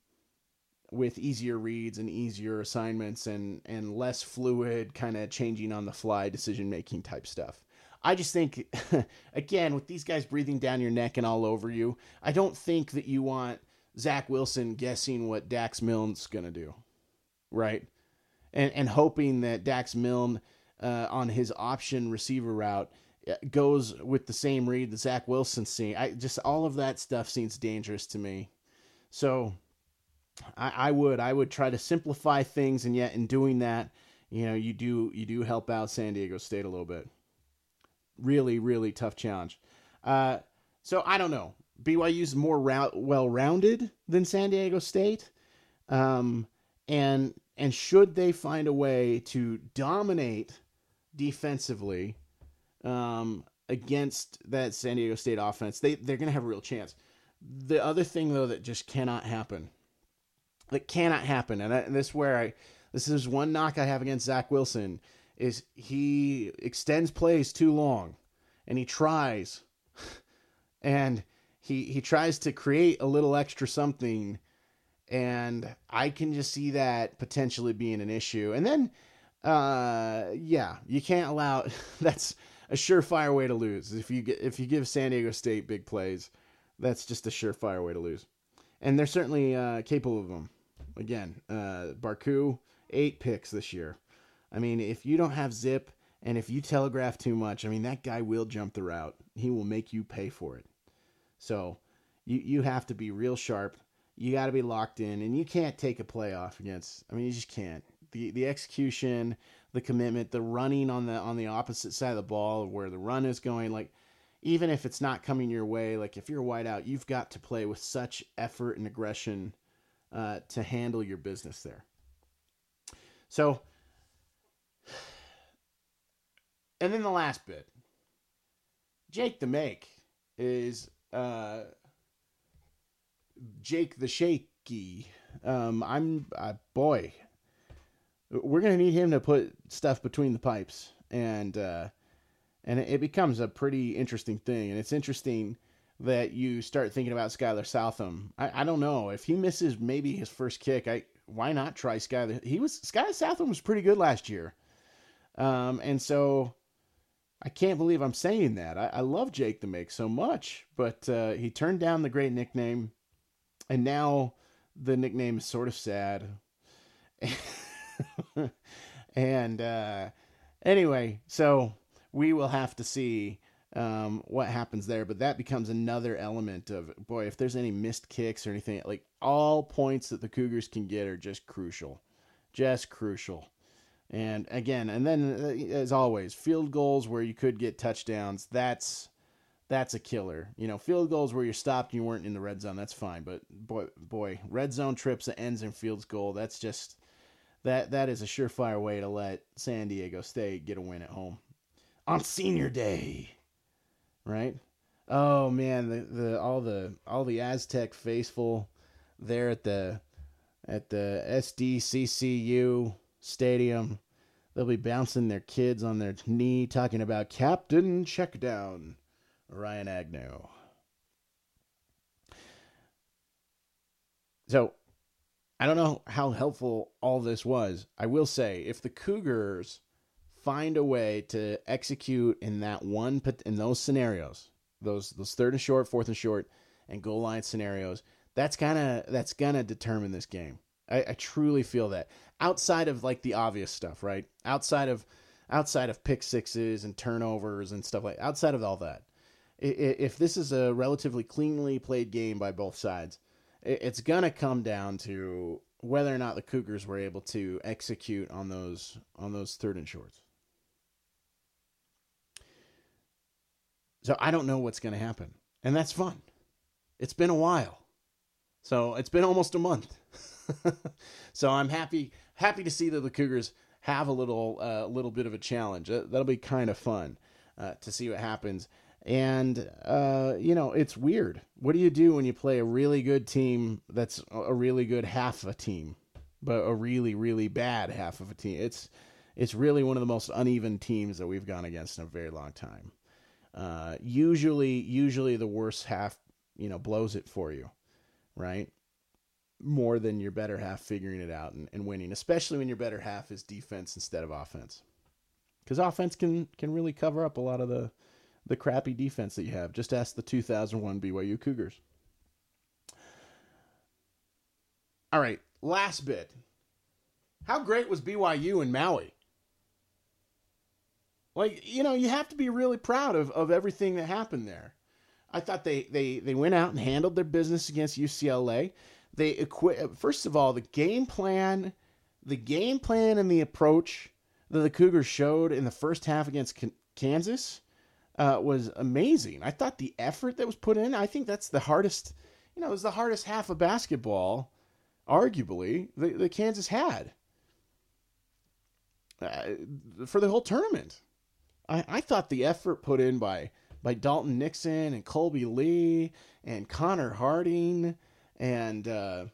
Speaker 1: with easier reads and easier assignments and and less fluid kind of changing on the fly decision making type stuff. I just think again with these guys breathing down your neck and all over you, I don't think that you want Zach Wilson guessing what Dax Milne's gonna do, right? And and hoping that Dax Milne uh, on his option receiver route uh, goes with the same read that Zach Wilson's seeing. I just all of that stuff seems dangerous to me. So I, I would I would try to simplify things, and yet in doing that, you know, you do you do help out San Diego State a little bit. Really, really tough challenge. Uh, so I don't know. BYU's more well rounded than San Diego State, um, and and should they find a way to dominate defensively um, against that San Diego State offense, they they're going to have a real chance. The other thing though that just cannot happen, that cannot happen, and, I, and this is where I this is one knock I have against Zach Wilson is he extends plays too long, and he tries, and he he tries to create a little extra something, and I can just see that potentially being an issue. And then uh, yeah, you can't allow. That's a surefire way to lose. If you get if you give San Diego State big plays, that's just a surefire way to lose. And they're certainly uh, capable of them. Again, uh, Barcoo eight picks this year. I mean, if you don't have zip and if you telegraph too much, I mean that guy will jump the route. He will make you pay for it. So you you have to be real sharp. You got to be locked in, and you can't take a playoff against. I mean, you just can't the the execution, the commitment, the running on the on the opposite side of the ball where the run is going. Like even if it's not coming your way, like if you're wide out, you've got to play with such effort and aggression uh, to handle your business there. So, and then the last bit, Jake the Make is uh, Jake the Shaky. Um, I'm uh, boy, we're to need him to put stuff between the pipes and uh, and it becomes a pretty interesting thing and it's interesting that you start thinking about Skyler Southam. I, I don't know if he misses maybe his first kick. I why not try Skyler? He was Skyler Southam was pretty good last year, um, and so I can't believe I'm saying that. I, I love Jake the Make so much, but uh, he turned down the great nickname, and now the nickname is sort of sad. and uh, anyway, so we will have to see um, what happens there. But that becomes another element of boy, if there's any missed kicks or anything, like all points that the Cougars can get are just crucial, just crucial. And again, and then uh, as always, field goals where you could get touchdowns. That's that's a killer. You know, field goals where you're stopped and you weren't in the red zone, that's fine. But boy, boy, red zone trips that ends in field goal, that's just that that is a surefire way to let San Diego State get a win at home on Senior Day, right? Oh man, the, the all the all the Aztec faithful there at the at the SDCCU stadium, they'll be bouncing their kids on their knee, talking about Captain Checkdown, Ryan Agnew. So I don't know how helpful all this was. I will say, if the Cougars find a way to execute in that one in those scenarios, those those third and short, fourth and short, and goal line scenarios, that's of that's gonna determine this game. I, I truly feel that. Outside of like the obvious stuff, right? Outside of outside of pick sixes and turnovers and stuff like outside of all that, if this is a relatively cleanly played game by both sides, it's gonna come down to whether or not the Cougars were able to execute on those on those third and shorts. So I don't know what's going to happen, and that's fun. It's been a while, so it's been almost a month. so I'm happy happy to see that the Cougars have a little uh, little bit of a challenge. That'll be kind of fun uh, to see what happens. And uh, you know, it's weird. What do you do when you play a really good team that's a really good half a team, but a really really bad half of a team? It's it's really one of the most uneven teams that we've gone against in a very long time. Uh, usually, usually the worst half, you know, blows it for you, right? More than your better half figuring it out and, and winning, especially when your better half is defense instead of offense, because offense can can really cover up a lot of the the crappy defense that you have. Just ask the 2001 BYU Cougars. All right, last bit. How great was BYU in Maui? Like, you know, you have to be really proud of, of everything that happened there. I thought they, they, they went out and handled their business against UCLA. They equi- first of all, the game plan, the game plan and the approach that the Cougars showed in the first half against Kansas uh, was amazing. I thought the effort that was put in, I think that's the hardest, you know, it was the hardest half of basketball, arguably, the, the Kansas had uh, for the whole tournament. I, I thought the effort put in by by Dalton Nixon and Kolby Lee and Connor Harding and uh,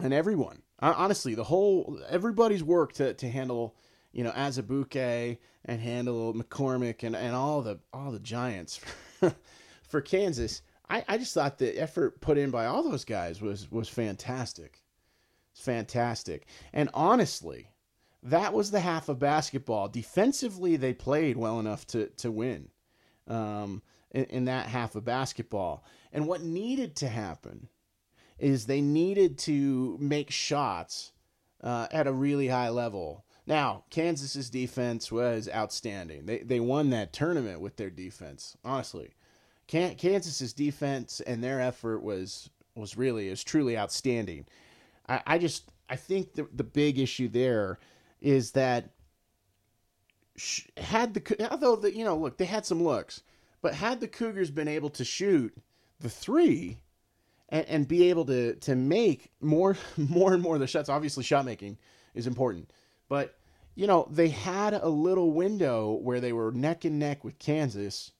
Speaker 1: and everyone. Honestly, the whole everybody's work to, to handle you know Azubuike and handle McCormack and, and all the all the giants for Kansas. I, I just thought the effort put in by all those guys was was fantastic. It's fantastic. And honestly, that was the half of basketball. Defensively, they played well enough to to win um, in, in that half of basketball. And what needed to happen is they needed to make shots uh, at a really high level. Now, Kansas's defense was outstanding. They they won that tournament with their defense. Honestly, Kansas's defense and their effort was was really is truly outstanding. I, I just I think the the big issue there is that had the although the you know look they had some looks, but had the Cougars been able to shoot the three and, and be able to to make more more and more of the shots, obviously shot making is important, but you know they had a little window where they were neck and neck with Kansas,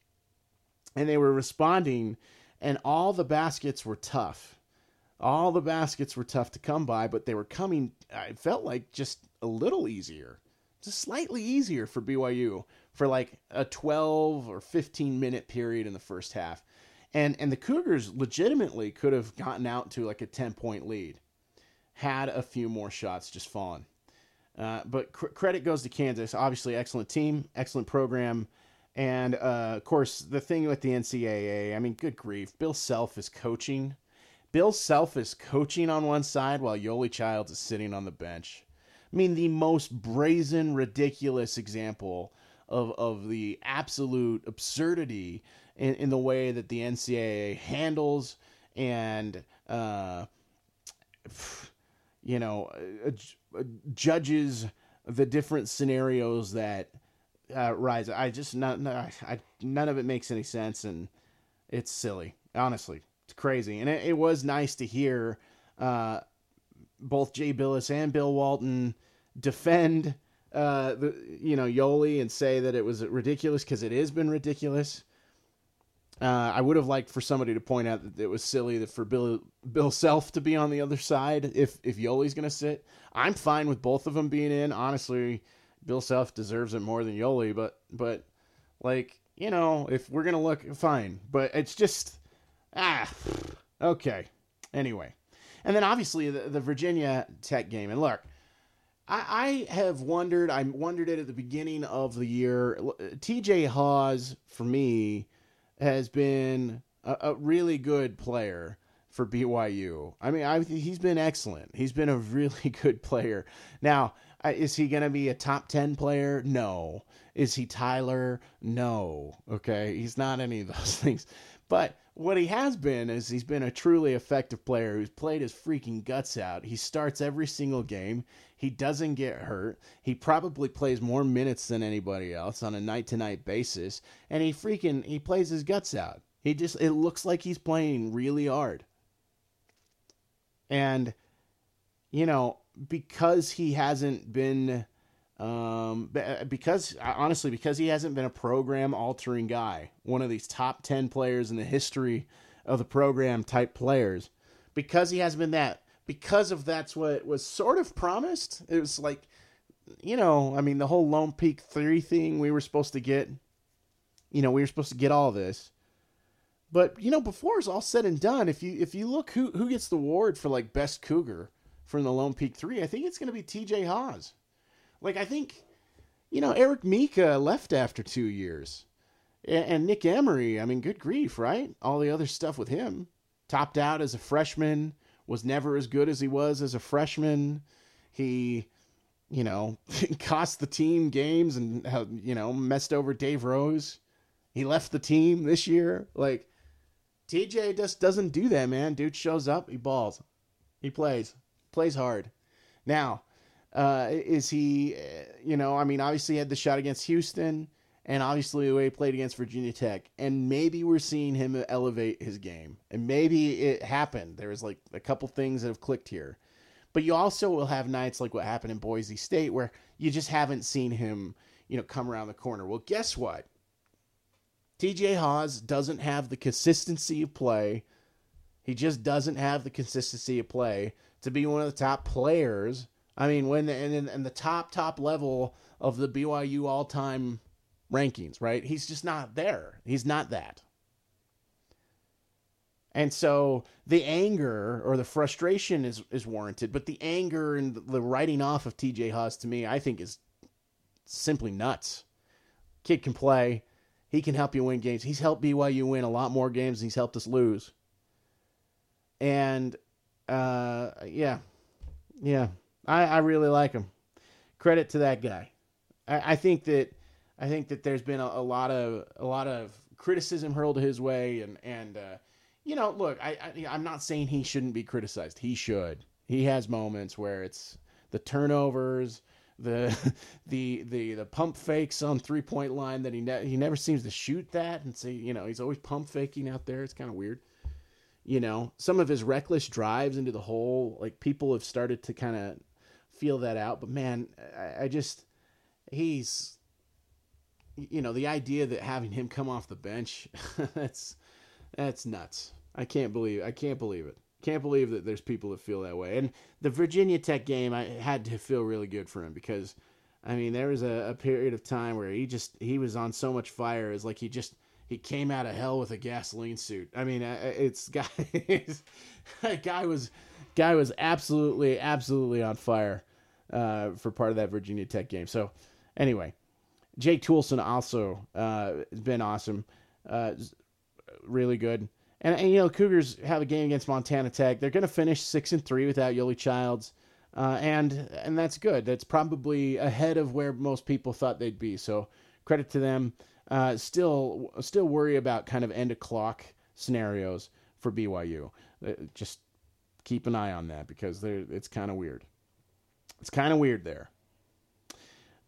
Speaker 1: and they were responding, and all the baskets were tough. All the baskets were tough to come by, but they were coming. I felt like just a little easier, just slightly easier for BYU for like a 12 or 15 minute period in the first half. And and the Cougars legitimately could have gotten out to like a 10 point lead had a few more shots just fallen. Uh, but cr- credit goes to Kansas. Obviously, excellent team, excellent program. And uh, of course, the thing with the NCAA, I mean, good grief. Bill Self is coaching. Bill Self is coaching on one side while Yoeli Childs is sitting on the bench. I mean, the most brazen, ridiculous example of, of the absolute absurdity in, in the way that the NCAA handles and, uh, you know, uh, judges the different scenarios that uh, rise. I just not, not I, none of it makes any sense, and it's silly. Honestly, it's crazy. And it, it was nice to hear uh, both Jay Bilas and Bill Walton defend uh, the you know Yoeli and say that it was ridiculous because it has been ridiculous. Uh, I would have liked for somebody to point out that it was silly that for Bill Bill Self to be on the other side if if Yoeli's going to sit. I'm fine with both of them being in. Honestly, Bill Self deserves it more than Yoeli, but but like you know if we're gonna look fine, but it's just ah okay. Anyway, and then obviously the, the Virginia Tech game. And look, I, I have wondered. I wondered it at the beginning of the year. T.J. Haws for me has been a, a really good player for BYU. I mean, I, he's been excellent. He's been a really good player. Now, is he going to be a top 10 player? No. Is he Tyler? No. Okay. He's not any of those things. But what he has been is he's been a truly effective player who's played his freaking guts out. He starts every single game. He doesn't get hurt. He probably plays more minutes than anybody else on a night to night basis. And he freaking he plays his guts out. He just it looks like he's playing really hard. And you know, because he hasn't been um, uh, because uh, honestly, because he hasn't been a program altering guy, one of these top 10 players in the history of the program type players, because he hasn't been that, because of that's what was sort of promised. It was like, you know, I mean, the whole Lone Peak 3 thing we were supposed to get, you know, we were supposed to get all this. But, you know, before it's all said and done, if you if you look who who gets the award for like best cougar from the Lone Peak 3, I think it's going to be TJ Haws. Like I think, you know, Eric Mika left after two years, and, and Nick Emery. I mean, good grief, right? All the other stuff with him, topped out as a freshman, was never as good as he was as a freshman. He, you know, cost the team games and uh, you know messed over Dave Rose. He left the team this year. Like TJ just doesn't do that, man. Dude shows up, he balls, he plays, plays hard. Now uh, is he, uh, you know, I mean, obviously he had the shot against Houston, and obviously the way he played against Virginia Tech, and maybe we're seeing him elevate his game, and maybe it happened. There was like a couple things that have clicked here, but you also will have nights like what happened in Boise State where you just haven't seen him, you know, come around the corner. Well, guess what? TJ Haws doesn't have the consistency of play. He just doesn't have the consistency of play to be one of the top players I mean, when and in the top top level of the BYU all time rankings, right? He's just not there. He's not that. And so the anger or the frustration is is warranted, but the anger and the writing off of TJ Haws to me, I think is simply nuts. Kid can play. He can help you win games. He's helped BYU win a lot more games than he's helped us lose. And uh, yeah, yeah, I, I really like him. Credit to that guy. I, I think that I think that there's been a, a, lot of a lot of criticism hurled his way, and and uh, you know, look, I, I I'm not saying he shouldn't be criticized. He should. He has moments where it's the turnovers, the the the the pump fakes on three point line that he ne- he never seems to shoot that, and say you know he's always pump faking out there. It's kind of weird. You know, some of his reckless drives into the hole, like people have started to kind of feel that out. But man, I, I just he's you know the idea that having him come off the bench that's that's nuts. I can't believe I can't believe it. Can't believe that there's people that feel that way. And the Virginia Tech game, I had to feel really good for him because, I mean, there was a, a period of time where he just he was on so much fire. It's like he just he came out of hell with a gasoline suit. I mean, it's guy, guy was guy was absolutely, absolutely on fire uh, for part of that Virginia Tech game. So, anyway, Jake Toolson also uh, has been awesome, uh, really good. And, and, you know, Cougars have a game against Montana Tech. They're going to finish six and three without Yoeli Childs, uh, and and that's good. That's probably ahead of where most people thought they'd be. So credit to them. Uh, still, still worry about kind of end of clock scenarios for BYU. Uh, just keep an eye on that because it's kind of weird. It's kind of weird there.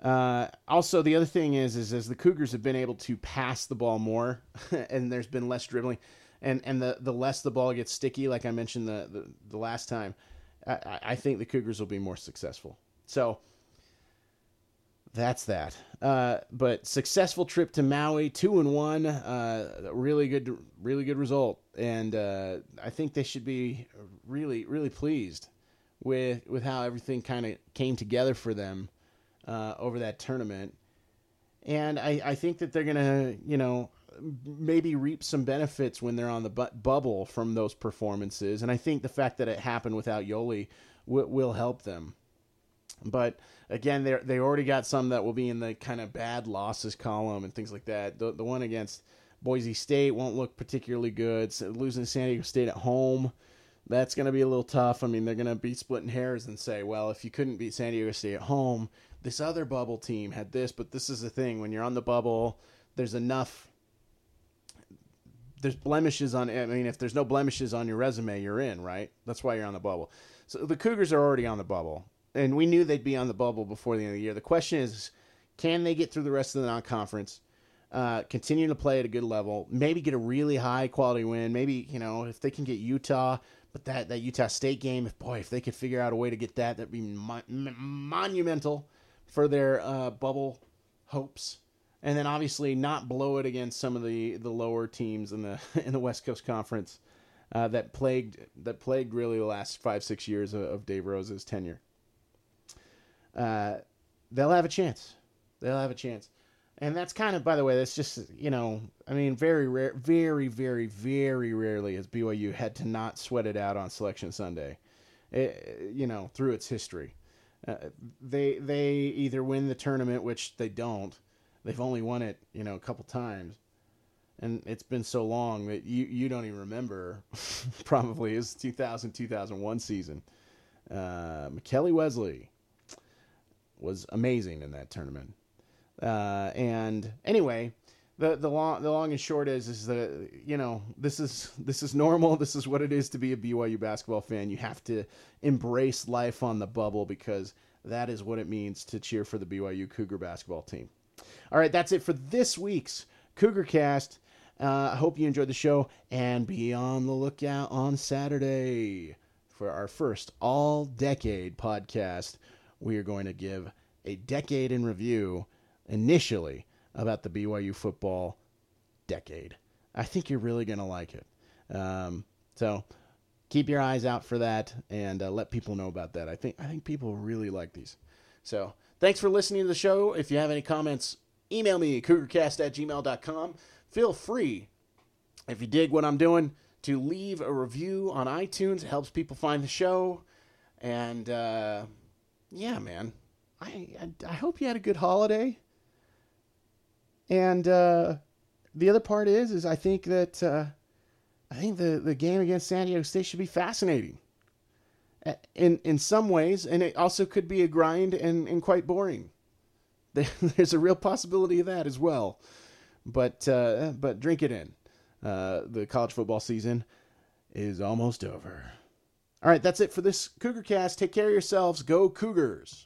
Speaker 1: Uh, also, the other thing is, is as the Cougars have been able to pass the ball more, and there's been less dribbling, and and the the less the ball gets sticky, like I mentioned the the, the last time, I, I think the Cougars will be more successful. So that's that. Uh, but successful trip to Maui, two and one, uh, really good, really good result, and uh, I think they should be really, really pleased with with how everything kind of came together for them uh, over that tournament. And I, I think that they're gonna, you know, maybe reap some benefits when they're on the bu- bubble from those performances. And I think the fact that it happened without Yoeli w- will help them. But again, they they already got some that will be in the kind of bad losses column and things like that. The the one against Boise State won't look particularly good. So losing San Diego State at home, that's going to be a little tough. I mean, they're going to be splitting hairs and say, well, if you couldn't beat San Diego State at home, this other bubble team had this, but this is the thing. When you're on the bubble, there's enough. There's blemishes on. I mean, if there's no blemishes on your resume, you're in, right? That's why you're on the bubble. So the Cougars are already on the bubble, and we knew they'd be on the bubble before the end of the year. The question is, can they get through the rest of the non-conference? Uh, continue to play at a good level, maybe get a really high quality win. Maybe you know if they can get Utah, but that that Utah State game, boy, if they could figure out a way to get that, that'd be mon- monumental for their uh, bubble hopes. And then obviously not blow it against some of the, the lower teams in the in the West Coast Conference uh, that plagued that plagued really the last five six years of, of Dave Rose's tenure. Uh, they'll have a chance. They'll have a chance. And that's kind of, by the way, that's just, you know, I mean, very rare, very, very, very rarely has BYU had to not sweat it out on Selection Sunday, it, eh, you know, through its history. Uh, they they either win the tournament, which they don't. They've only won it, you know, a couple times, and it's been so long that you you don't even remember. probably his 2000 2001 season. Uh, Mekeli Wesley was amazing in that tournament. Uh, and anyway, the the long the long and short is is that you know this is this is normal. This is what it is to be a BYU basketball fan. You have to embrace life on the bubble because that is what it means to cheer for the BYU Cougar basketball team. All right, that's it for this week's Cougar Cast. Uh, I hope you enjoyed the show and be on the lookout on Saturday for our first all decade podcast. We are going to give a decade in review initially about the BYU football decade. I think you're really going to like it. Um, so keep your eyes out for that and uh, let people know about that. I think I think people really like these. So thanks for listening to the show. If you have any comments, email me cougarcast at gmail.com. Feel free, if you dig what I'm doing, to leave a review on iTunes. It helps people find the show. And uh, yeah, man, I, I, I hope you had a good holiday. And uh, the other part is, is I think that uh, I think the, the game against San Diego State should be fascinating. In in some ways, and it also could be a grind and, and quite boring. There's a real possibility of that as well, but uh, but drink it in. Uh, the college football season is almost over. All right, that's it for this Cougar Cast. Take care of yourselves. Go Cougars.